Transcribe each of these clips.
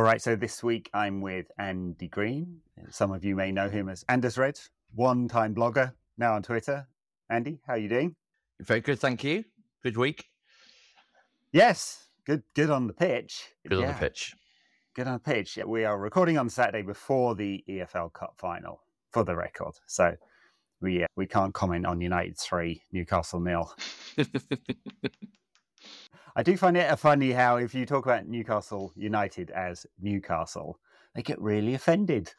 All right, so this week I'm with Andy Green. Some of you may know him as Anders Red, one-time blogger, now on Twitter. Andy, how are you doing? Very good, thank you. Good week. Yes, good. Good on the pitch. Good yeah. on the pitch. Good on the pitch. We are recording on Saturday before the EFL Cup final, for the record. So we uh, we can't comment on United three, Newcastle nil. I do find it funny how if you talk about Newcastle United as Newcastle, they get really offended.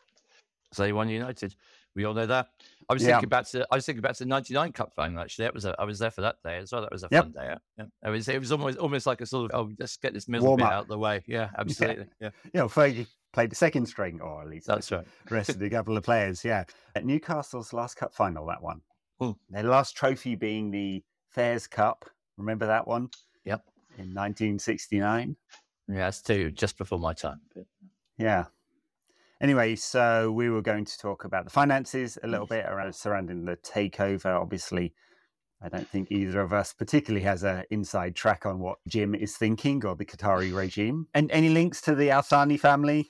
Say one United. We all know that. I was yeah. thinking back to I was thinking back to the '99 Cup final. Actually, that was a, I was there for that day as well. That was a yep. fun day. Yeah. It was it was almost almost like a sort of oh let's get this middle bit out of the way. Yeah, absolutely. Yeah, yeah. You know, Fergie played the second string, or at least that's right. Rested a couple of players. Yeah, at Newcastle's last Cup final, that one. Hmm. Their last trophy being the Fairs Cup. Remember that one? Yep in 1969. Yeah, that's too just before my time. Yeah. Anyway, so we were going to talk about the finances a little bit around surrounding the takeover. Obviously, I don't think either of us particularly has an inside track on what Jim is thinking or the Qatari regime. And any links to the Al Thani family?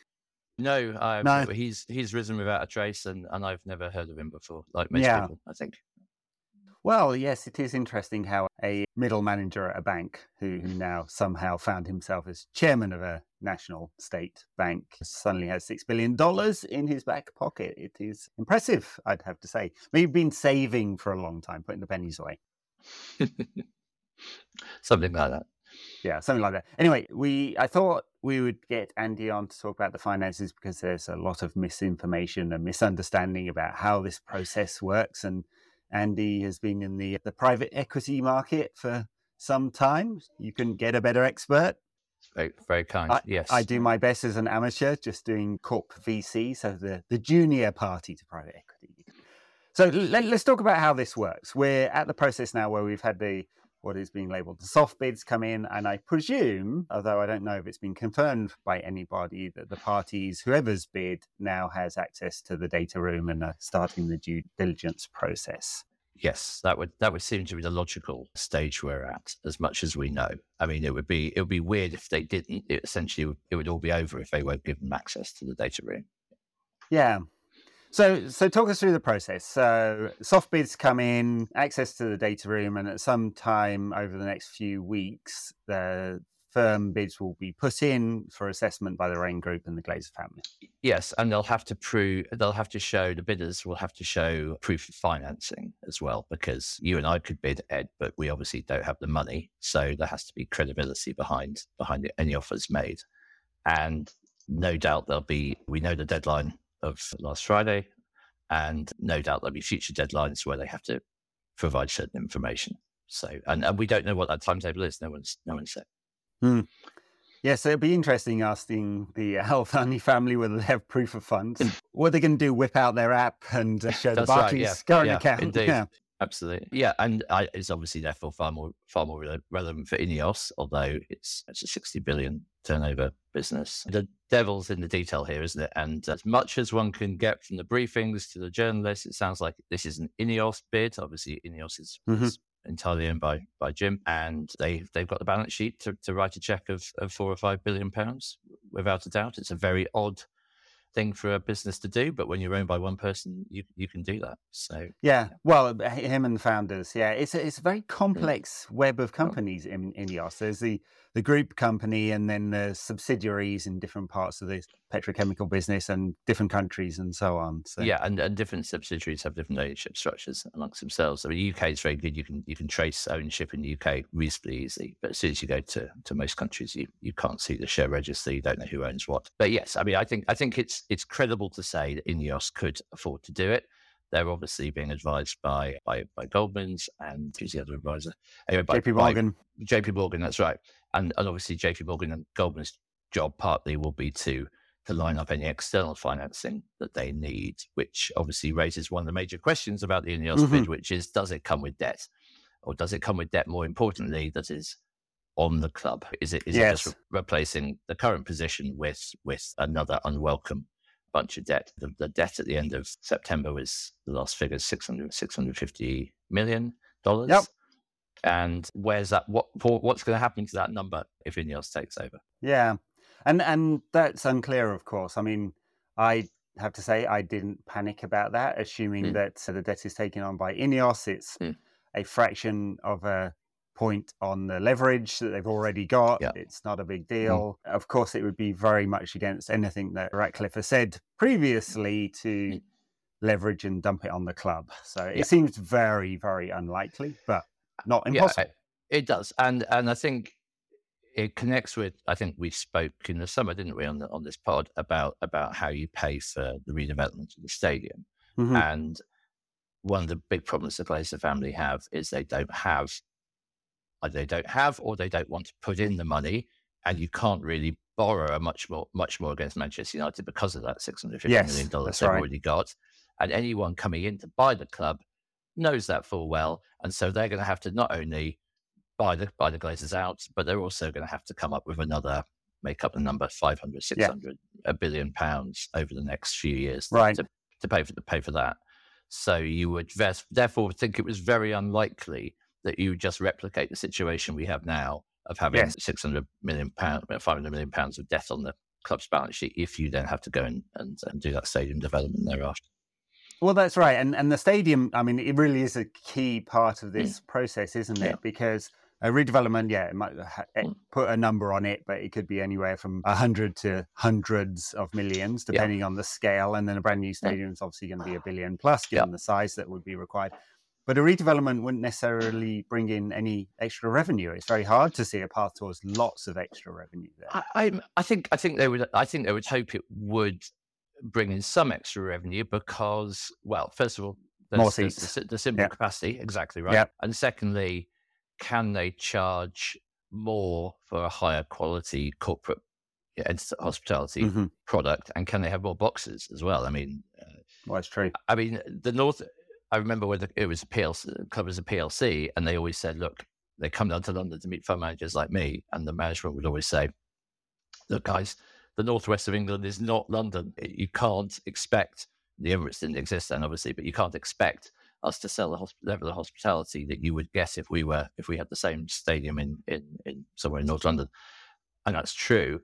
No, no, he's he's risen without a trace, and, and I've never heard of him before. Like most yeah. people, I think. Well, yes, it is interesting how a middle manager at a bank who, who now somehow found himself as chairman of a national state bank suddenly has $6 billion in his back pocket. It is impressive, I'd have to say. We've been saving for a long time, putting the pennies away. something like that. Yeah, something like that. Anyway, we I thought we would get Andy on to talk about the finances because there's a lot of misinformation and misunderstanding about how this process works and Andy has been in the the private equity market for some time. You can get a better expert. Very, very kind. I, yes, I do my best as an amateur, just doing corp VC, so the the junior party to private equity. So let, us talk about how this works. We're at the process now where we've had the what is being labeled the soft bids come in. And I presume, although I don't know if it's been confirmed by anybody, that the parties, whoever's bid, now has access to the data room and are starting the due diligence process. Yes, that would that would seem to be the logical stage we're at, as much as we know. I mean, it would be it would be weird if they didn't. It essentially, it would all be over if they weren't given access to the data room. Yeah, so, so talk us through the process. So, soft bids come in, access to the data room, and at some time over the next few weeks, the firm bids will be put in for assessment by the Raine Group and the Glazer family. Yes, and they'll have to prove, they'll have to show the bidders will have to show proof of financing as well, because you and I could bid Ed, but we obviously don't have the money, so there has to be credibility behind behind any offers made, and no doubt there'll be. We know the deadline of last Friday. And no doubt there'll be future deadlines where they have to provide certain information. So, and, and we don't know what that timetable is. No one's, no one's said. Hmm. Yes, it'll be interesting asking the Al Thani family whether they have proof of funds. what are they going to do? Whip out their app and uh, show the Barclays right, yeah. current yeah, account? Indeed. Yeah. Absolutely, yeah, and I, it's obviously therefore far more far more re- relevant for Ineos, although it's it's a sixty billion turnover business. The devil's in the detail here, isn't it? And as much as one can get from the briefings to the journalists, it sounds like this is an Ineos bid. Obviously, Ineos is, mm-hmm. is entirely owned by by Jim, and they they've got the balance sheet to, to write a check of, of four or five billion pounds, without a doubt. It's a very odd thing for a business to do, but when you're owned by one person, you you can do that. So yeah, well, uh, him and the founders, yeah, it's a, it's a very mm. complex yeah. web of companies in Ineos. There's the the group company, and then the subsidiaries in different parts of the petrochemical business and different countries and so on. So yeah, and, and different subsidiaries have different ownership structures amongst themselves. I mean, UK is very good. You can you can trace ownership in the UK reasonably easily, but as soon as you go to to most countries, you you can't see the share register. You don't know who owns what. But yes, I mean, I think I think it's it's credible to say that Ineos could afford to do it. They're obviously being advised by by, by Goldman's and who's the other advisor? Anyway, by, JP Morgan. JP Morgan, that's right. And and obviously JP Morgan and Goldman's job partly will be to to line up any external financing that they need, which obviously raises one of the major questions about the Ineos mm-hmm. bid, which is does it come with debt? Or does it come with debt more importantly that is on the club? Is it is yes. it just re- replacing the current position with with another unwelcome bunch of debt? The, the, debt at the end of September was the last figure 600 650 million dollars. Yep. And where's that? What what's going to happen to that number if Ineos takes over? Yeah. and and that's unclear, of course. I mean, I have to say I didn't panic about that, assuming Mm. that the debt is taken on by Ineos. It's Mm. a fraction of a point on the leverage that they've already got. Yeah. It's not a big deal. Of course, it would be very much against anything that Ratcliffe has said previously to Mm. leverage and dump it on the club. So it Yeah. seems very, very unlikely, but not impossible. it- it does, and and I think it connects with. I think we spoke in the summer, didn't we, on the, on this pod about about how you pay for the redevelopment of the stadium, Mhm. and one of the big problems the Glazer family have is they don't have, either they don't have or they don't want to put in the money, and you can't really borrow a much more much more against Manchester United because of that six hundred fifty million Yes, dollars they've right. already got, and anyone coming in to buy the club knows that full well, and so they're going to have to not only buy the buy the Glazers out, but they're also going to have to come up with another make up the number 500 600 a billion pounds over the next few years to, Right. to, to pay for to pay for that so you would therefore think it was very unlikely that you would just replicate the situation we have now of having Yes. 600 million pound uh, 500 million pounds of debt on the club's balance sheet if you then have to go and, and, and do that stadium development thereafter Well, that's right, and and the stadium. I mean, it really is a key part of this process, isn't it? Mm. Yeah. Because a redevelopment, yeah, it might ha- eh, Mm. put a number on it, but it could be anywhere from a hundred to hundreds of millions, Yeah. depending on the scale. And then a brand new stadium is obviously going to be a billion plus, Yeah. given the size that would be required. But a redevelopment wouldn't necessarily bring in any extra revenue. It's very hard to see a path towards lots of extra revenue there. I, I I think I think they would I think they would hope it would bring in some extra revenue because well first of all More there's, there's the, the simple Yeah. capacity exactly right Yeah. and secondly can they charge more for a higher quality corporate hospitality Mhm. product and can they have more boxes as well I mean uh, Well, it's true. I mean, the North. I remember when the, it was a PLC, club was a PLC, and they always said, "Look, they come down to London to meet fund managers like me," and the management would always say, "Look, guys, the northwest of England is not London. You can't expect the Emirates didn't exist then, obviously, but you can't expect us to sell the hosp- level of hospitality that you would get if we were if we had the same stadium in in, in somewhere in North London." And that's true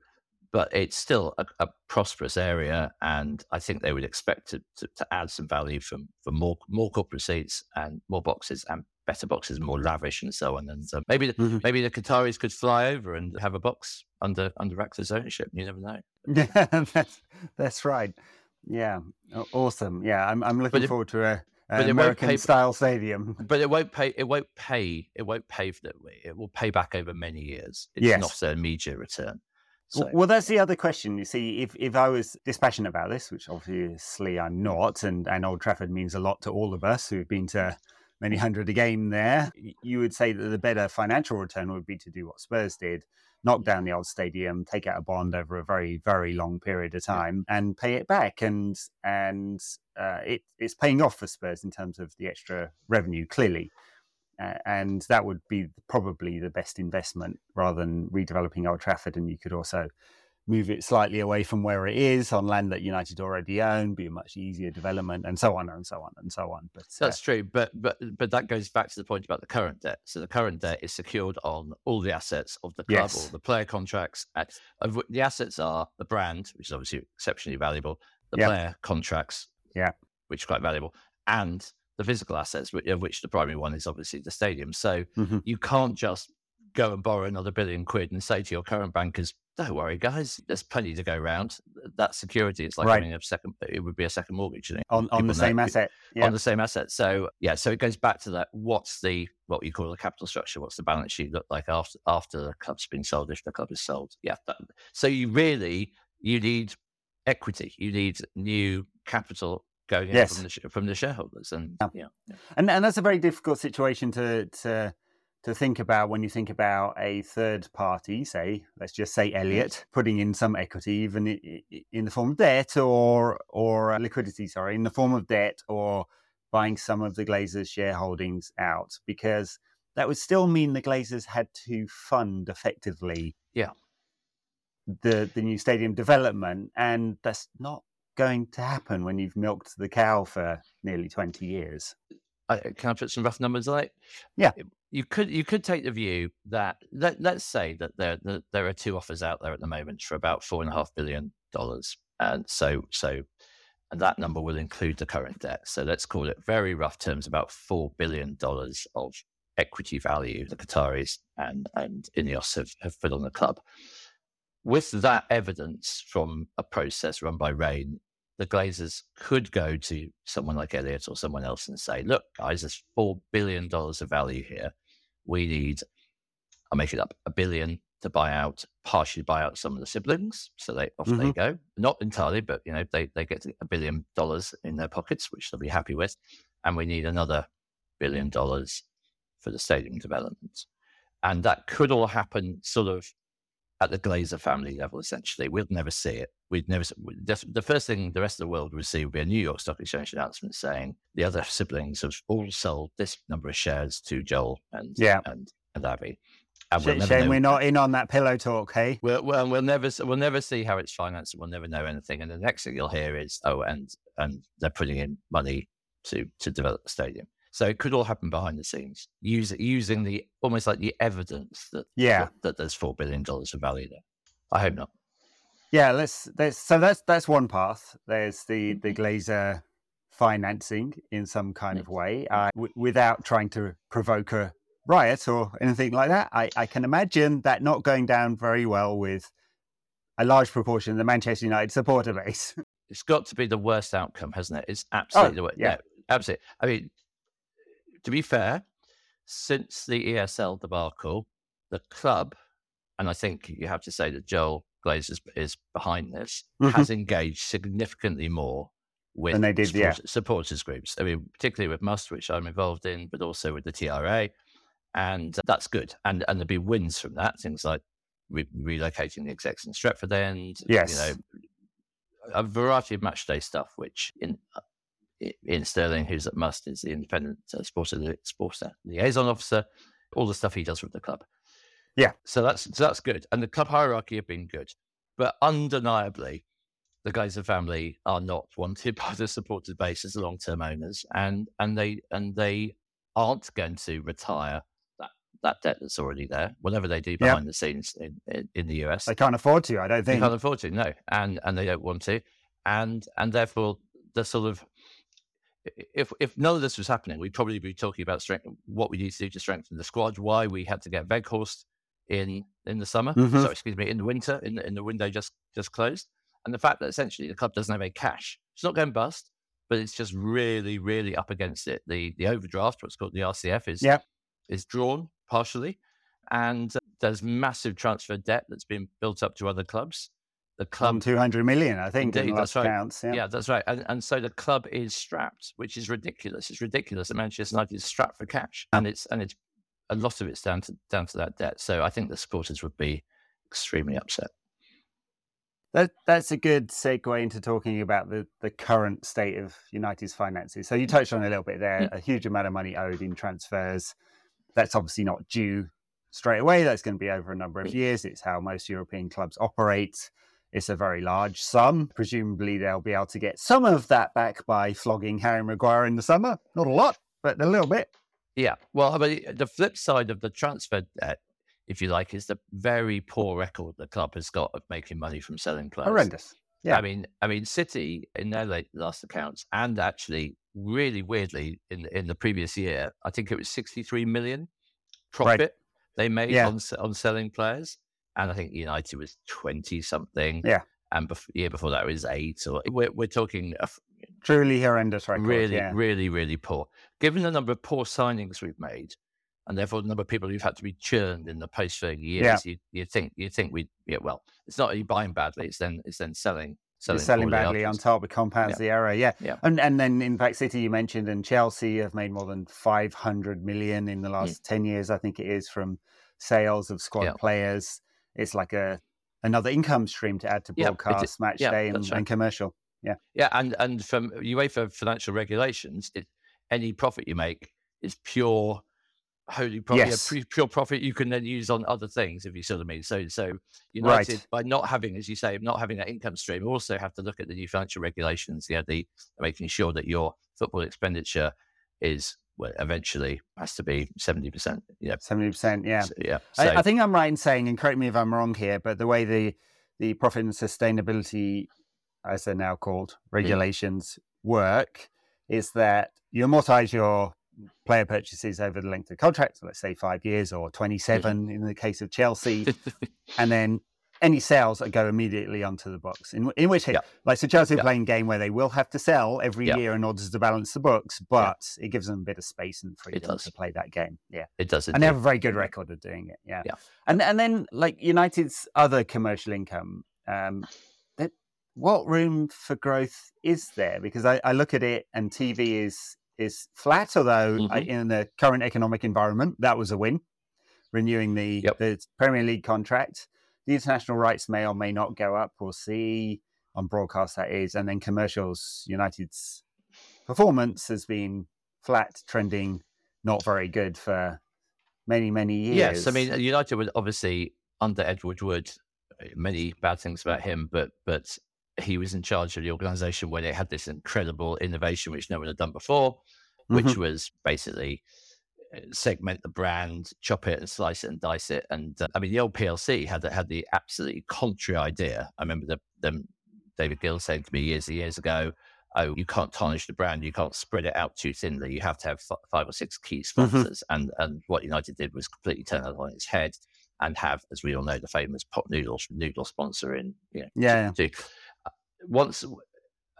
but it's still a, a prosperous area, and I think they would expect to, to, to add some value from from more more corporate seats and more boxes and better boxes, more lavish and so on. And so maybe the, Mhm. maybe the Qataris could fly over and have a box under under Ratcliffe's ownership. You never know. Yeah, that's that's right. Yeah, awesome. Yeah, I'm I'm looking it- forward to a, but an it won't pay- American style stadium. But it won't pay. It won't pay. It won't pay for that. It will pay back over many years. It's Yes. not an immediate return. So Well, that's the other question. You see, if if I was dispassionate about this, which obviously I'm not, and and Old Trafford means a lot to all of us who've been to many hundred a game there, you would say that the better financial return would be to do what Spurs did. Knock down the old stadium, take out a bond over a very, very long period of time, and pay it back. And and uh, it, it's paying off for Spurs in terms of the extra revenue, clearly. Uh, and that would be probably the best investment rather than redeveloping Old Trafford. And you could also move it slightly away from where it is on land that United already own, be a much easier development, and so on and so on and so on. But uh, That's true, but but but that goes back to the point about the current debt. So the current debt is secured on all the assets of the club, Yes. all the player contracts. At, of the assets are the brand, which is obviously exceptionally valuable, the Yep. player contracts, Yeah. which is quite valuable, and the physical assets, which, of which the primary one is obviously the stadium. So Mhm. you can't just go and borrow another billion quid and say to your current bankers, "Don't worry, guys, there's plenty to go around." That security, it's like Right. having a second. It would be a second mortgage. on, on the know- same asset. Yeah. on the same asset. So yeah, so it goes back to that. What's the what you call the capital structure? What's the balance sheet look like after after the club's been sold? If the club is sold, yeah. That, so you really you need equity. You need new capital going in Yes. from the from the shareholders, and Yeah. yeah, and and that's a very difficult situation to to to think about when you think about a third party, say let's just say Elliott, putting in some equity, even in the form of debt or or liquidity, sorry, in the form of debt or buying some of the Glazers' shareholdings out, because that would still mean the Glazers had to fund effectively, Yeah. the the new stadium development, and that's not going to happen when you've milked the cow for nearly twenty years. I, can I put some rough numbers on it? Yeah. You could you could take the view that let, let's say that there that there are two offers out there at the moment for about four and a half billion dollars, and so so and that number will include the current debt. So let's call it very rough terms about four billion dollars of equity value the Qataris and and Ineos have, have put on the club. With that evidence from a process run by Raine, the Glazers could go to someone like Elliott or someone else and say, look, guys, there's $4 billion of value here. We need, I'll make it up, a billion to buy out, partially buy out some of the siblings. So they off mm-hmm. they go. Not entirely, but you know, they, they get a billion dollars in their pockets, which they'll be happy with. And we need another billion dollars for the stadium development. And that could all happen sort of at the Glazer family level, essentially. We'd never see it. We'd never, the first thing the rest of the world would see would be a New York Stock Exchange announcement saying the other siblings have all sold this number of shares to Joel and, yeah. and, and Avi. And we'll Shame we're not in on that pillow talk, hey? We'll, well, we'll never we'll never see how it's financed. We'll never know anything. And the next thing you'll hear is, oh, and and they're putting in money to to develop the stadium. So it could all happen behind the scenes, using using the almost like the evidence that yeah that, that there's four billion dollars of value there. I hope not. Yeah, let's. There's, so that's that's one path. There's the the mm-hmm. Glazer financing in some kind of way, uh, w- without trying to provoke a riot or anything like that. I, I can imagine that not going down very well with a large proportion of the Manchester United supporter base. it's got to be the worst outcome, hasn't it? It's absolutely oh, the worst. Yeah. yeah, absolutely. I mean, to be fair, since the ESL debacle, the club, and I think you have to say that Joel Glazer is, is behind this, mm-hmm. has engaged significantly more with and they did, support, yeah. supporters groups. I mean, particularly with Must, which I'm involved in, but also with the TRA, and that's good. And and there'll be wins from that. Things like re- relocating the execs in Stretford End. Yes. You know, a variety of match day stuff, which in Ian Sterling, who's at Must, is the independent uh, sports, sports liaison officer. All the stuff he does with the club. Yeah. So that's so that's good, and the club hierarchy have been good, but undeniably, the Glazer family are not wanted by the supporters base as long-term owners, and and they and they aren't going to retire that that debt that's already there, whatever they do behind yep. the scenes in, in, in the US. They can't afford to. I don't think they can't afford to. No, and and they don't want to, and and therefore the sort of if if none of this was happening, we'd probably be talking about strength, what we need to do to strengthen the squad, why we had to get Weghorst in in the summer, mm-hmm. sorry, excuse me, in the winter, in the, in the window just just closed, and the fact that essentially the club doesn't have any cash. It's not going bust, but it's just really, really up against it. The the overdraft, what's called the RCF, is yep. is drawn partially, and uh, there's massive transfer debt that's been built up to other clubs the club 200 million i think Indeed, that's right. Counts, yeah. yeah. that's right and, and so the club is strapped which is ridiculous it's ridiculous that manchester united is strapped for cash and it's and it's a lot of it's down to down to that debt so i think the supporters would be extremely upset that, that's a good segue into talking about the, the current state of United's finances. So you touched on a little bit there, mm. a huge amount of money owed in transfers. That's obviously not due straight away. That's going to be over a number of years. It's how most European clubs operate. It's a very large sum. Presumably, they'll be able to get some of that back by flogging Harry Maguire in the summer. Not a lot, but a little bit. Yeah. Well, I mean, the flip side of the transfer debt, if you like, is the very poor record the club has got of making money from selling players. Horrendous. Yeah. I mean, I mean, City in their late, last accounts, and actually, really weirdly, in in the previous year, I think it was sixty three million profit right. they made yeah. on on selling players and I think United was twenty something. Yeah, and bef- year before that was eight. Or we're we're talking truly horrendous record. Really, yeah. really, really poor. Given the number of poor signings we've made, and therefore the number of people who've had to be churned in the post years, yeah. you you think you think we yeah well, it's not you buying badly, it's then it's then selling selling, selling badly on top. It compounds yeah. the error. Yeah. yeah. And and then in fact City you mentioned and Chelsea have made more than five hundred million in the last mm. ten years, I think it is, from sales of squad yeah. players it's like a another income stream to add to broadcast, yeah, match yeah, day, and, right. and, commercial. Yeah, yeah, and and from UEFA financial regulations, it, any profit you make is pure holy profit, yes. yeah, pure profit you can then use on other things if you see what I mean. So, so United right. by not having, as you say, not having that income stream, also have to look at the new financial regulations. Yeah, the making sure that your football expenditure is eventually has to be 70%. Yeah. 70%. Yeah. So, yeah. I, So, I think I'm right in saying, and correct me if I'm wrong here, but the way the the profit and sustainability, as they're now called, hmm. regulations work is that you amortize your player purchases over the length of the contract, so let's say five years or hmm. 27 in the case of Chelsea, and then any sales that go immediately onto the books. In, in which Yeah. like so, Chelsea are Yeah. playing game where they will have to sell every Yeah. year in order to balance the books, but it gives them a bit of space and freedom to play that game. Yeah it does. and they have a very good record of doing it. Yeah, Yeah. And and then like United's other commercial income, um, that what room for growth is there? Because I, I look at it and TV is is flat, although I, Mhm. in the current economic environment, that was a win. Renewing the Yep. the Premier League contract, the international rights may or may not go up. We'll see on broadcast that is, and then commercials. United's performance has been flat, trending not very good for many many years. Yes, I mean United was obviously under Ed Woodward. uh, Many bad things about him, but but he was in charge of the organisation when it had this incredible innovation which no one had done before, which Mhm. was basically segment the brand, chop it and slice it and dice it. And uh, I mean, the old PLC had the- had the absolutely contrary idea. I remember the, them David Gill saying to me years and years ago, "Oh, you can't tarnish the brand. You can't spread it out too thinly. You have to have f- five or six key sponsors." And and what United did was completely turn that on its head and have, as we all know, the famous pot noodles noodle sponsor in. You know, Yeah. to, uh, once,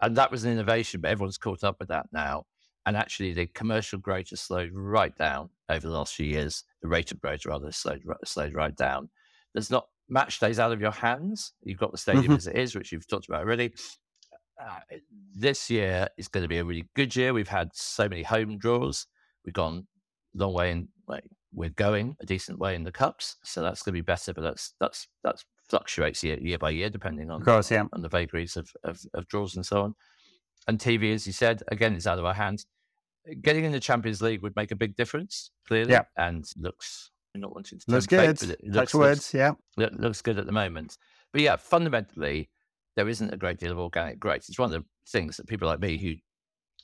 and that was an innovation, but everyone's caught up with that now. And actually, the commercial growth has slowed right down over the last few years. The rate of growth, rather, has slowed, slowed right down. There's not match days out of your hands. You've got the stadium Mhm. as it is, which you've talked about already. Uh, this year is going to be a really good year. We've had so many home draws. We've gone a long way in. Like, we're going a decent way in the cups, so that's going to be better. But that's that's that's fluctuates year, year by year depending on course, yeah. on the vagaries of, of, of draws and so on. And TV, as you said, again, is out of our hands. Getting in the Champions League would make a big difference, clearly, Yeah. and looks I'm not wanting to Looks tempt good. fate, but it Touch looks, words. looks, yeah. look- looks good at the moment. But yeah, fundamentally, there isn't a great deal of organic growth. It's one of the things that people like me who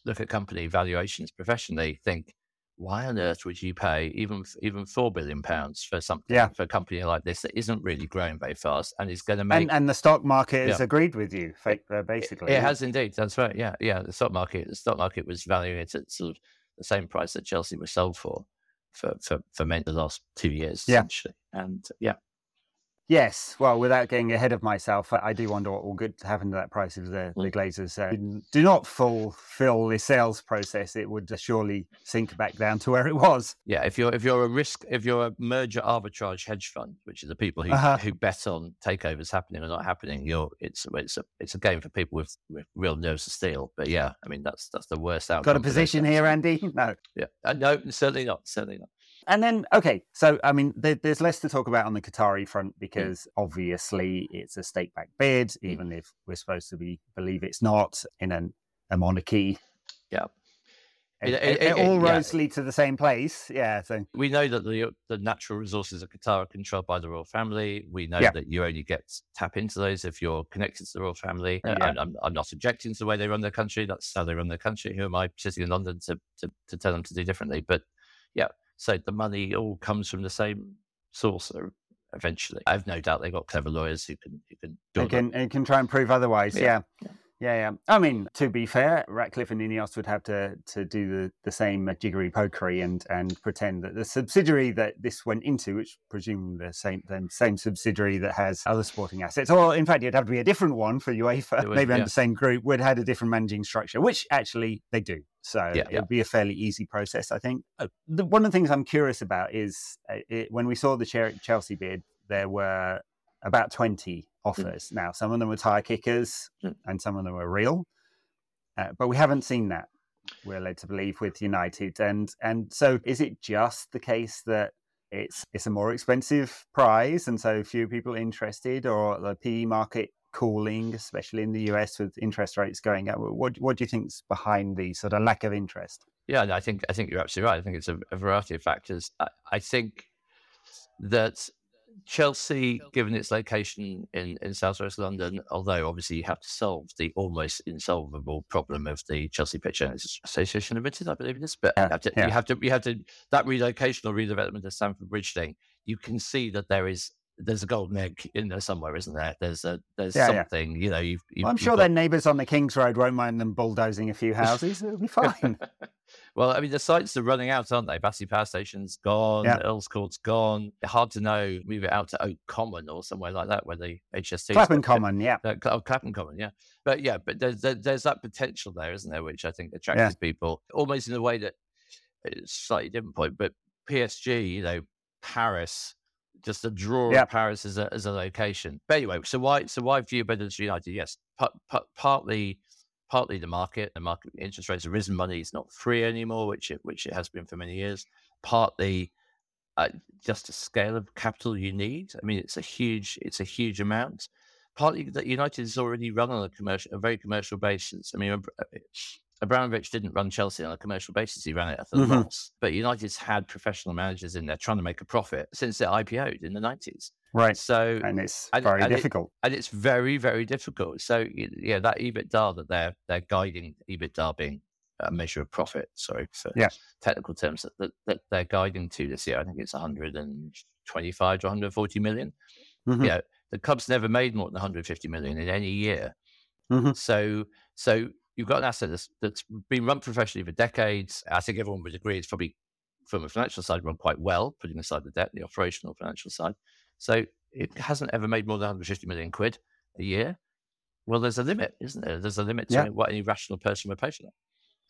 look at company valuations professionally think, why on earth would you pay even even four billion pounds for something Yeah. for a company like this that isn't really growing very fast and is going to make And, and the stock market has Yeah. agreed with you, uh, basically. it has indeed. That's right. Yeah, yeah. The stock market, the stock market was valuing it at sort of the same price that Chelsea was sold for, for for for the last two years, Yeah. essentially. And yeah, Yes. Well, without getting ahead of myself, I, do wonder what will good happen to that price if the, the Mm. Glazers uh, do not fulfill the sales process. It would surely sink back down to where it was. yeah. If you're if you're a risk, if you're a merger arbitrage hedge fund, which is the people who Uh-huh. who bet on takeovers happening or not happening, you're it's it's a it's a game for people with, with real nerves of steel. But yeah, I mean that's that's the worst outcome. Got a position here, Andy? No. Yeah, uh, no, certainly not. Certainly not. And then, okay, so I mean, there, there's less to talk about on the Qatari Mm. front because obviously it's a state back bid, even if we're supposed to be believe it's not in an, a monarchy. Yeah. It, It- it- it- all yeah. roads lead to the same place. Yeah. So we know that the the natural resources of Qatar are controlled by the royal family. We know Yeah. that you only get tap into those if you're connected to the royal family. Yeah. I'm, I'm, I'm not objecting to the way they run their country. That's how they run their country. Who am I sitting in London to, to, to tell them to do differently? But yeah, so the money all comes from the same source uh, eventually. I have no doubt they've got clever lawyers who can who can they can, it can try and prove otherwise. Yeah. Yeah. Yeah, yeah. I mean, to be fair, Ratcliffe and Ineos would have to to do the, the same jiggery pokery and and pretend that the subsidiary that this went into, which presume the same the same subsidiary that has other sporting assets, or in fact, it'd have to be a different one for UEFA, would, maybe under the same group, would have had a different managing structure, which actually they do. So Yeah, it would be a fairly easy process, I think. Uh, the, one of the things I'm curious about is uh, it, when we saw the Chelsea bid, there were about 20 offers. Now, some of them were tire kickers Mm. and some of them were real. Uh, but we haven't seen that. We're led to believe with United, and and so is it just the case that it's it's a more expensive prize, and so few people interested, or the PE market cooling, especially in the US with interest rates going up? What what do you think's behind the sort of lack of interest? Yeah, and I think I think you're absolutely right. I think it's a, a variety of factors. I, I think that Chelsea, given its location in, in southwest London, although obviously you have to solve the almost insolvable problem of the Chelsea Pitch Owners Association Limited, I believe it is. But Yeah, you, have to, yeah. you have to, you have to, that relocation or redevelopment of Stamford Bridge thing. You can see that there is there's a golden egg in there somewhere, isn't there? There's a there's Yeah, yeah. something, you know. You've, you've Well, I'm you've sure got- their neighbours on the King's Road won't mind them bulldozing a few houses. It'll be fine. well, I mean, the sites are running out, aren't they? Battersea Power Station's gone, Yeah. Earls Court's gone. Hard to know, move it out to Oak Common or somewhere like that where the HS2. Clapham Common, yeah. Uh, oh, Clapham Common, yeah. But yeah, but there's, there, there's that potential there, isn't there? Which I think attracted people almost in a way that it's a slightly different point. But PSG, you know, Paris, just a draw of Paris as a, as a location. But anyway, so why so why view Manchester United? Yes, pa- pa- partly partly the market. The market interest rates have risen. Money is not free anymore, which it, which it has been for many years. Partly uh, just the scale of capital you need. I mean, it's a huge it's a huge amount. Partly that United is already run on a commercial a very commercial basis. I mean, Ab- Abramovich didn't run Chelsea on a commercial basis; he ran it at a Mhm. loss. But United's had professional managers in there trying to make a profit since they IPO'd in the nineties. Right. So And it's and- very and it- difficult. and it's very very difficult so yeah that ebitda that they're they're guiding ebitda being a measure of profit sorry for Yeah. technical terms that, that, that they're guiding to this year i think it's 125 to 140 million Mhm. yeah the club's never made more than 150 million in any year Mhm. so so you've got an asset that's, that's been run professionally for decades i think everyone would agree it's probably from a financial side run quite well putting aside the debt the operational financial side so it hasn't ever made more than 150 million quid a year. Well, there's a limit, isn't there? There's a limit to Yeah. what any rational person would pay for that.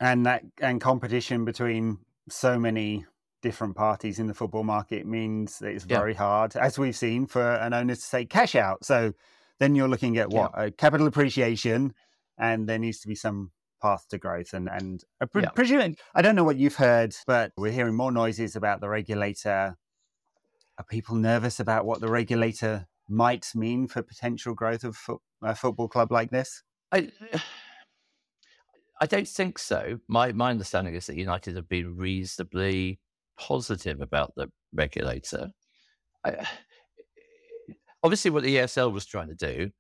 and that and competition between so many different parties in the football market means that it's Yeah. very hard, as we've seen, for an owner to say cash out. So then you're looking at Yeah. what a capital appreciation, and there needs to be some path to growth. And and I pre- Yeah. presume I don't know what you've heard, but we're hearing more noises about the regulator. Are people nervous about what the regulator might mean for potential growth of fo- a football club like this? I, I don't think so. My my understanding is that United have been reasonably positive about the regulator. I, obviously, what the ESL was trying to do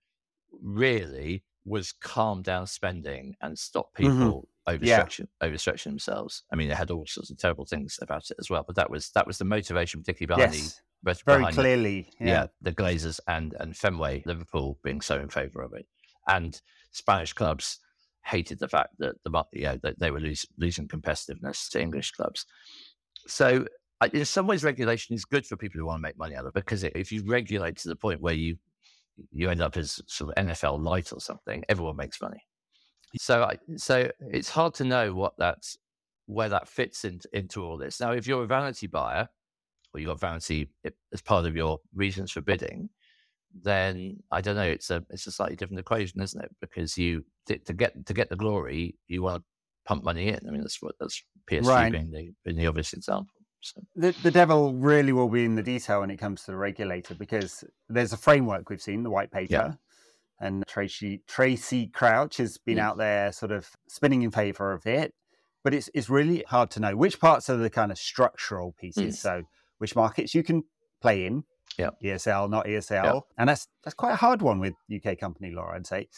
really was calm down spending and stop Mhm. people Yeah. overstretching overstretching themselves. I mean, they had all sorts of terrible things about it as well, but that was that was the motivation, particularly behind yes, the very behind the- clearly. yeah. the Glazers and and Fenway, Liverpool being so in favour of it, and Spanish clubs hated the fact that the mar- yeah that they were losing competitiveness to English clubs. So in some ways, regulation is good for people who want to make money out of it because if you regulate to the point where you you end up as sort of NFL light or something, everyone makes money. So I, so it's hard to know what that's where that fits into into all this. Now, if you're a vanity buyer or you've got vanity eh, as part of your reasons for bidding, then I don't know. It's a it's a slightly different equation, isn't it? Because you to, to get to get the glory, you want to pump money in. I mean, that's what that's PSG Right. being the being the obvious example. The, the devil really will be in the detail when it comes to the regulator because there's a framework we've seen, the white paper, and Tracey Tracey Crouch has been out there sort of spinning in favour of it. But it's it's really hard to know which parts are the kind of structural pieces. Mm. So which markets you can play in. Yeah. ESL, not ESL. And that's that's quite a hard one with UK company law, I'd say.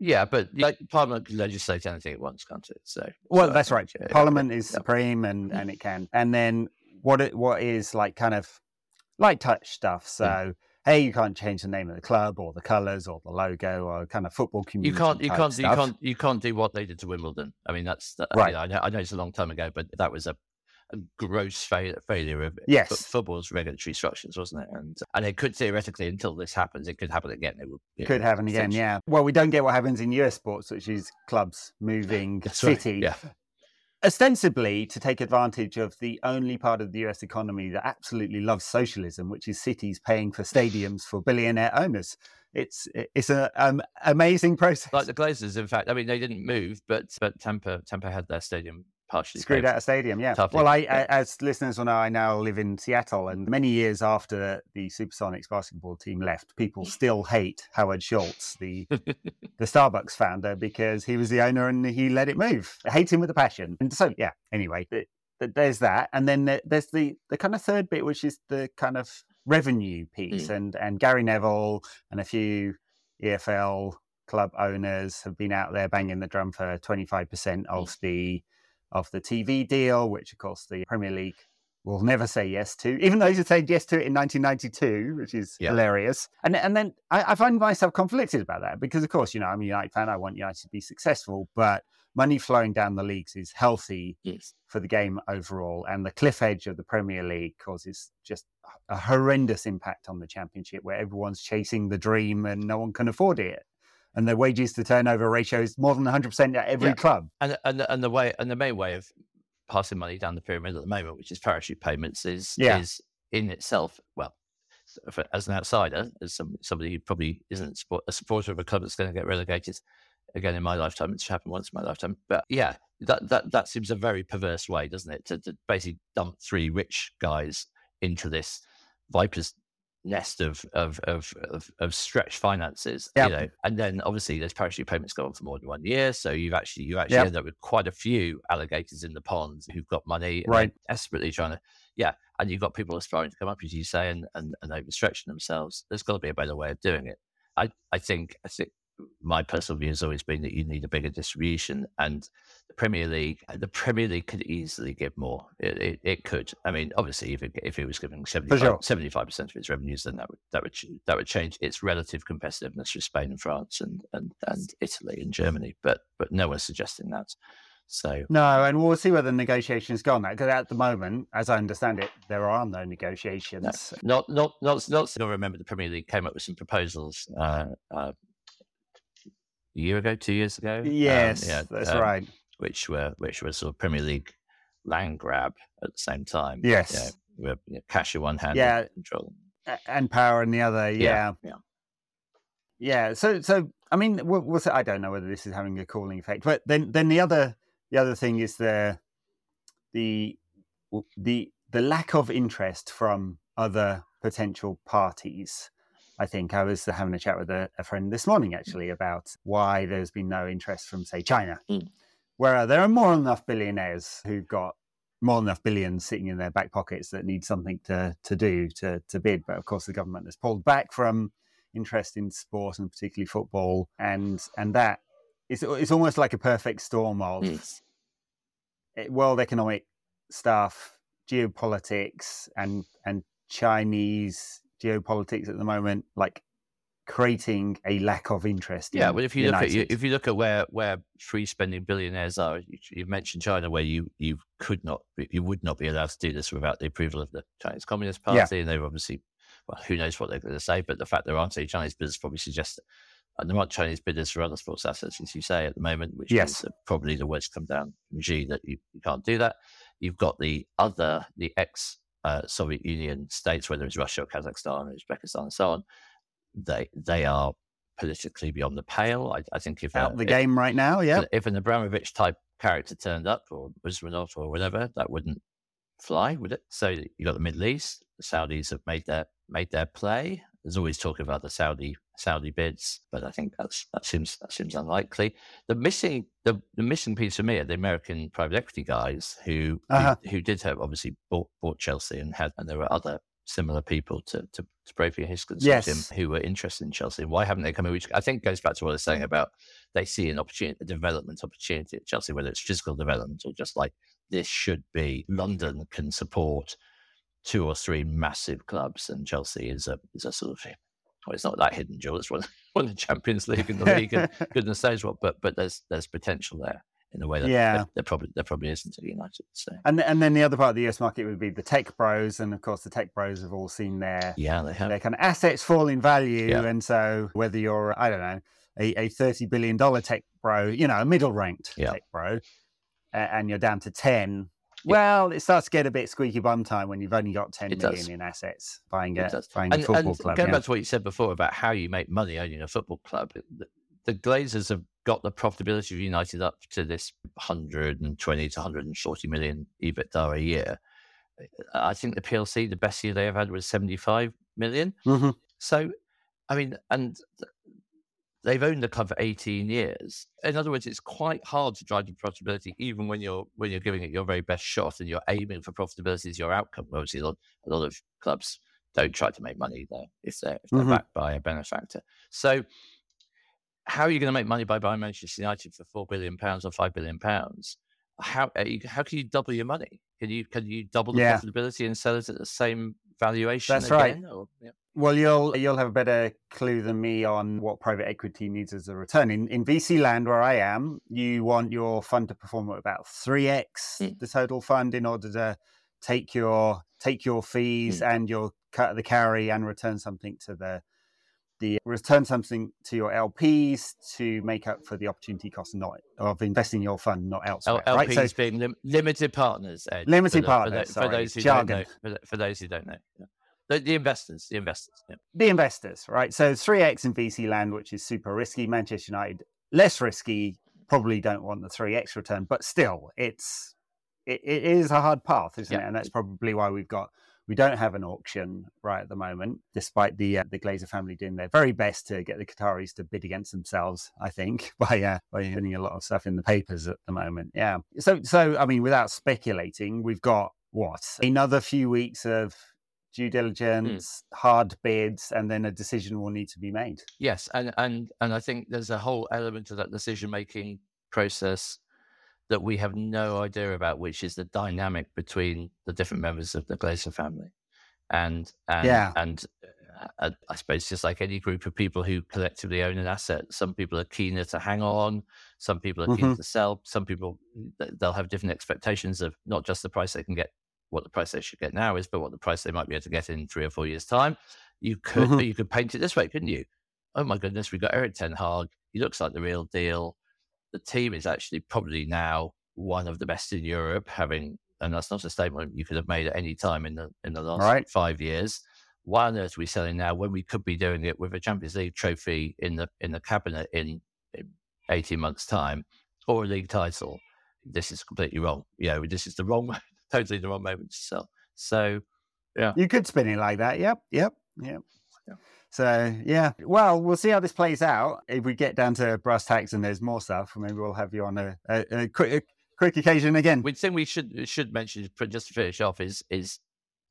Yeah, but like, Parliament can legislate anything it wants, can't it? So Well, so that's right. uh, Parliament is yeah. supreme, and and it can. And then what it what is like kind of light touch stuff. So hey, you can't change the name of the club or the colours or the logo or kind of football community. You can't, you can't, you can't, you can't do what they did to Wimbledon. I mean, that's that, Right. You know, I, know, I know it's a long time ago, but that was a, a gross fail, failure of Yes. fo- football's regulatory structures, wasn't it? And and it could theoretically, until this happens, it could happen again. It would, Could know, happen again, yeah. Well, we don't get what happens in US sports, which is clubs moving That's right, city Yeah, ostensibly to take advantage of the only part of the US economy that absolutely loves socialism, which is cities paying for stadiums for billionaire owners. It's it's an um, amazing process. like the Glazers. In fact, I mean, they didn't move, but but Tampa Tampa had their stadium partially Screwed out a stadium, yeah. Tough, well, I, yeah. I, as listeners will know, I now live in Seattle, and many years after the Supersonics basketball team left, people still hate Howard Schultz, the the Starbucks founder, because he was the owner and he let it move. I hate him with a passion. And so, yeah. Anyway, th- th- there's that, and then there- there's the the kind of third bit, which is the kind of revenue piece. Mm. And and Gary Neville and a few EFL club owners have been out there banging the drum for 25% of the of the TV deal, which of course the Premier League will never say yes to, even though they said yes to it in 1992, which is Yeah. hilarious. And and then I, I find myself conflicted about that because, of course, you know, I'm a United fan. I want United to be successful, but money flowing down the leagues is healthy Yes. for the game overall. And the cliff edge of the Premier League causes just a horrendous impact on the Championship, where everyone's chasing the dream and no one can afford it. And the wages to turnover ratio is more than 100% at every Yeah. club. And and and the way and the main way of passing money down the pyramid at the moment, which is parachute payments, is Yeah. is in itself well. For, as an outsider, as some, somebody who probably isn't support, a supporter of a club that's going to get relegated again in my lifetime, it's happened once in my lifetime. But yeah, that that that seems a very perverse way, doesn't it, to, to basically dump three rich guys into this viper's nest of of of of, of stretched finances, Yep. you know, and then obviously those parachute payments go on for more than one year, so you've actually you actually Yep. end up with quite a few alligators in the pond who've got money, Right. desperately trying to, yeah, and you've got people aspiring to come up, as you say, and and, and overstretching themselves. There's got to be a better way of doing it. I I think I think my personal view has always been that you need a bigger distribution, and the Premier League, the Premier League could easily give more. It, it, it could. I mean, obviously, if it, if it was giving 75 sure. percent of its revenues, then that would that would that would change its relative competitiveness with Spain and France and, and, and Italy and Germany. But but no one's suggesting that. So No, and we'll see where the negotiations go on that. Because at the moment, as I understand it, there are no negotiations. not not not not. I remember the Premier League came up with some proposals uh, uh, a year ago, two years ago. Um, Yes, yeah, that's um, right. which were which were sort of Premier League land grab at the same time. Yes. yeah, you know, cash in one hand, Yeah. and control. And power in the other. Yeah. yeah. Yeah. So, so I mean, we'll, we'll say, I don't know whether this is having a cooling effect, but then, then the other, the other thing is the, the, the, the lack of interest from other potential parties. I think I was having a chat with a, a friend this morning actually about why there's been no interest from, say, China, Mm. where there are more than enough billionaires who've got more than enough billions sitting in their back pockets that need something to to do to to bid. But of course, the government has pulled back from interest in sport and particularly football, and and that is it's almost like a perfect storm of Mm. world economic stuff, geopolitics, and and Chinese geopolitics at the moment, like creating a lack of interest. Yeah, in well, if you look at you, if you look at where where free spending billionaires are, you, you mentioned China, where you you could not, you would not be allowed to do this without the approval of the Chinese Communist Yeah. Party, and they were obviously, well, who knows what they're going to say, but the fact there aren't any Chinese bidders probably suggests that and there aren't Chinese bidders for other sports assets, as you say at the moment, which Yes. is probably the words come down from Xi that you, you can't do that. You've got the other, the ex uh, Soviet Union states, whether it's Russia or Kazakhstan or Uzbekistan and so on, they they are politically beyond the pale. I, I think if out uh, the if- game right now. Yeah, if an Abramovich type character turned up, or Usmanov or whatever, that wouldn't fly, would it? So you got the Middle East. The Saudis have made their made their play. There's always talk about the Saudi Saudi bids, but I think that's that seems that seems unlikely. The missing the, the missing piece for me are the American private equity guys who Uh-huh. who, who did have obviously bought bought Chelsea and had and there were other similar people to to, to Bravery His Yes. who were interested in Chelsea. Why haven't they come in? Which I think goes back to what I was saying about they see an opportunity, a development opportunity at Chelsea, whether it's physical development or just like this should be. London can support two or three massive clubs, and Chelsea is a is a sort of well, it's not that hidden jewel. It's one one of the Champions League in the league, and goodness knows what. But but there's there's potential there in a way that Yeah. there, there probably there probably isn't at United. So and and then the other part of the US market would be the tech bros, and of course the tech bros have all seen their yeah, they have. their kind of assets fall in value, Yeah. and so whether you're I don't know a, a thirty billion dollar tech bro, you know, a middle ranked Yeah. tech bro, a- and you're down to ten. Well, it starts to get a bit squeaky bum time when you've only got ten It million does. in assets buying It a buying a and, football and club. going yeah. back to what you said before about how you make money owning a football club, the, the Glazers have got the profitability of United up to this 120 to 140 million EBITDA a year. I think the PLC, the best year they have had was 75 million. Mhm. So, I mean, and they've owned the club for 18 years. In other words, it's quite hard to drive to profitability, even when you're when you're giving it your very best shot and you're aiming for profitability as your outcome. Obviously, a lot, a lot of clubs don't try to make money there if they're, if they're Mhm. backed by a benefactor. So, how are you going to make money by buying Manchester United for four billion pounds or five billion pounds? How how can you double your money? Can you can you double the Yeah. profitability and sell it at the same valuation? That's right. again? Or- yeah. Well, you'll you'll have a better clue than me on what private equity needs as a return. In in VC land, where I am, you want your fund to perform at about three x Mm. the total fund in order to take your take your fees and your cut of the carry and return something to the the return something to your LPs to make up for the opportunity cost not of investing your fund not L- elsewhere. LPs right? So being lim- limited partners. Ed, for Limited the- partners, For, sorry, for those who jargon. don't know. For, th- for those who don't know. Yeah. The, the investors. The investors. Yeah. the investors, right? So 3x in VC land, which is super risky. Manchester United, less risky, probably don't want the 3x return, but still, it's it, it is a hard path, isn't Yeah. it? And that's probably why we've got we don't have an auction right at the moment, despite the uh, the Glazer family doing their very best to get the Qataris to bid against themselves. I think by uh, by putting a lot of stuff in the papers at the moment. Yeah. So so I mean, without speculating, we've got what another few weeks of due diligence, hard bids, and then a decision will need to be made. Yes, and and and I think there's a whole element of that decision making process that we have no idea about, which is the dynamic between the different members of the Glazer family, and and Yeah. and uh, I suppose just like any group of people who collectively own an asset, some people are keener to hang on, some people are keen to sell, some people they'll have different expectations of not just the price they can get, what the price they should get now is, but what the price they might be able to get in three or four years' time. You could, Mhm. you could paint it this way, couldn't you? oh my goodness, we got Eric Ten Hag. He looks like the real deal. The team is actually probably now one of the best in Europe, having and that's not a statement you could have made at any time in the in the last Right. five years. Why on earth are we selling now when we could be doing it with a Champions League trophy in the in the cabinet in, in eighteen months' time or a league title? This is completely wrong. You know, this is the wrong, totally the wrong moment to sell. So yeah, You could spin it like that. Yep, yep, yep. Yeah. So yeah, well, we'll see how this plays out. If we get down to brass tacks and there's more stuff, maybe we'll have you on a, a, a quick, a quick occasion again. One thing we should should mention just to finish off is is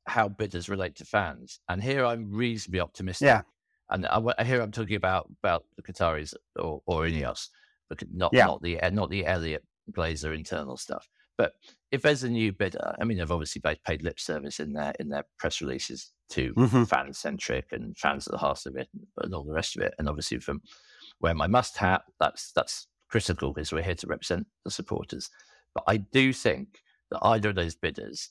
how bidders relate to fans. And here I'm reasonably optimistic. Yeah. And I, wa- here I'm talking about about the Qataris or, or Ineos, but not Yeah. not the not the Elliott Glazer internal stuff. But if there's a new bidder, I mean, they've obviously paid, paid lip service in their in their press releases to Mhm. fan centric and fans at the heart of it and all the rest of it. And obviously, from where my MUST hat, that's that's critical because we're here to represent the supporters. But I do think that either of those bidders,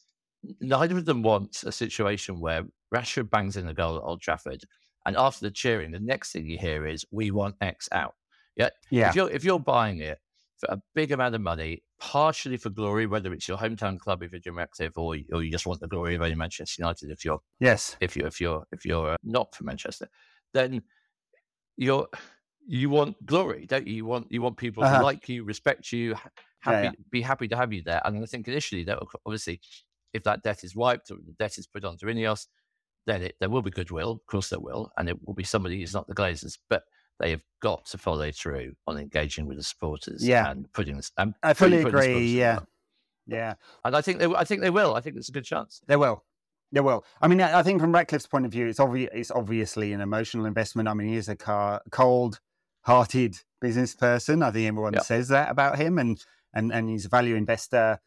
neither of them wants a situation where Rashford bangs in a goal at Old Trafford, and after the cheering, the next thing you hear is "We want X out." Yeah, Yeah, if you're if you're buying it for a big amount of money, partially for glory, whether it's your hometown club if you're Jim Ratcliffe, or or you just want the glory of owning Manchester United if you're yes, if you if you're if you're uh, not from Manchester, then you're you want glory, don't you? You want you want people Uh-huh. to like you, respect you, ha- Yeah, happy be happy to have you there. And I think initially that obviously, if that debt is wiped or the debt is put onto Ineos, then it, there will be goodwill. Of course, there will, and it will be somebody who's not the Glazers, but they have got to follow through on engaging with the supporters Yeah. and putting this. And I fully agree. Yeah, yeah. and I think they I think they will. I think there's a good chance. They will. They will. I mean, I I think from Ratcliffe's point of view, it's obvious. It's obviously an emotional investment. I mean, he is a car, cold-hearted business person. I think everyone Yeah. says that about him, and and and he's a value investor,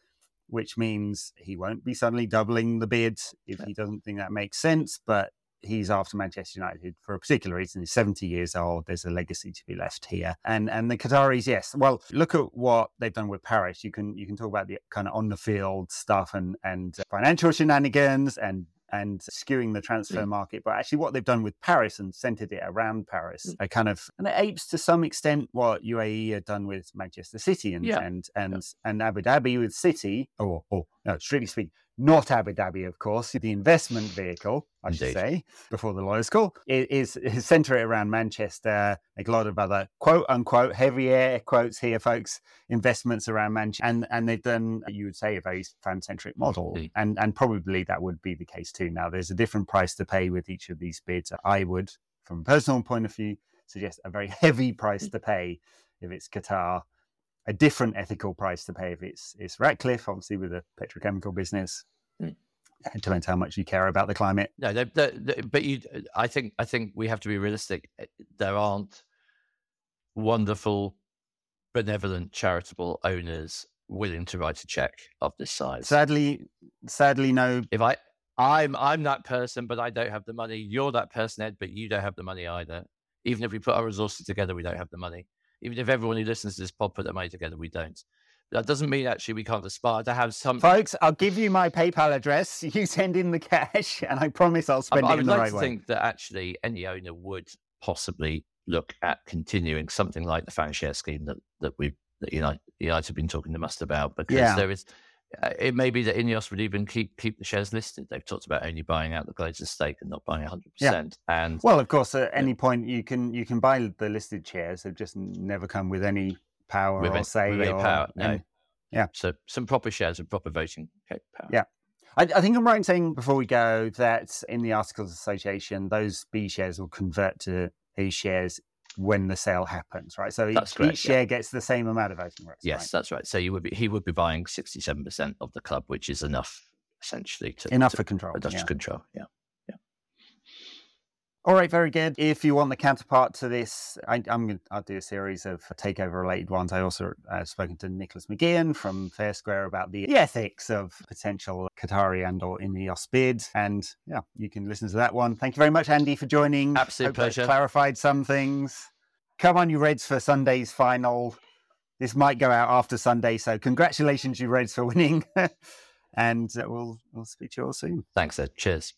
which means he won't be suddenly doubling the bid if Yeah. he doesn't think that makes sense. But he's after Manchester United for a particular reason. He's 70 years old. There's a legacy to be left here. And and the Qataris, yes. Well, look at what they've done with Paris. You can you can talk about the kind of on the field stuff and and financial shenanigans and and skewing the transfer mm. market, but actually what they've done with Paris and centered it around Paris, mm. a kind of and it apes to some extent what UAE had done with Manchester City and Yeah. and and and Abu Dhabi with City, or or no, strictly speaking, not Abu Dhabi, of course, the investment vehicle, I should say, before the lawyers call, is, is center it around Manchester, like a lot of other quote unquote heavy air quotes here, folks, investments around Manchester. And and they've done, you would say, a very fan centric model. Indeed. And and probably that would be the case too. Now there's a different price to pay with each of these bids. I would, from a personal point of view, suggest a very heavy price to pay if it's Qatar a different ethical price to pay if it's it's Ratcliffe, obviously with a petrochemical business. Mm. It depends how much you care about the climate. No, they're, they're, they're, but you, I think, I think we have to be realistic. There aren't wonderful, benevolent, charitable owners willing to write a check of this size. Sadly, sadly, no. If I, I'm, I'm that person, but I don't have the money. You're that person, Ed, but you don't have the money either. Even if we put our resources together, we don't have the money. Even if everyone who listens to this pod put their money together, we don't. That doesn't mean actually we can't aspire to have some. Folks, I'll give you my PayPal address. You send in the cash, and I promise I'll spend I, it I would the like right to way. think that actually any owner would possibly look at continuing something like the fan share scheme that that we that United, United have been talking to us about because Yeah. there is. Uh, it may be that Ineos would even keep keep the shares listed. They've talked about only buying out the Glazers stake and not buying 100%. And Well, of course, at any point you can you can buy the listed shares. They've just never come with any power with, or any- say with or power, no. any- yeah. So some proper shares and proper voting power. Yeah. I, I think I'm right in saying before we go that in the Articles Association, those B shares will convert to A shares when the sale happens, right? So That's each, correct, each yeah. share gets the same amount of voting rights. Yes, that's right. So you would be, he would be buying 67% of the club, which is enough essentially to enough to, for control. enough yeah. to control. Yeah. All right, very good. If you want the counterpart to this, I, I'm going I'll do a series of takeover related ones. I also uh, spoken to Nicholas McGeehan from Fair Square about the, ethics of potential Qatari and or Ineos bid, and yeah, you can listen to that one. Thank you very much, Andy, for joining. Absolute Hope pleasure. Clarified some things. Come on, you Reds for Sunday's final. This might go out after Sunday, so congratulations, you Reds, for winning. and uh, we'll we'll speak to you all soon. Thanks, Ed. Cheers.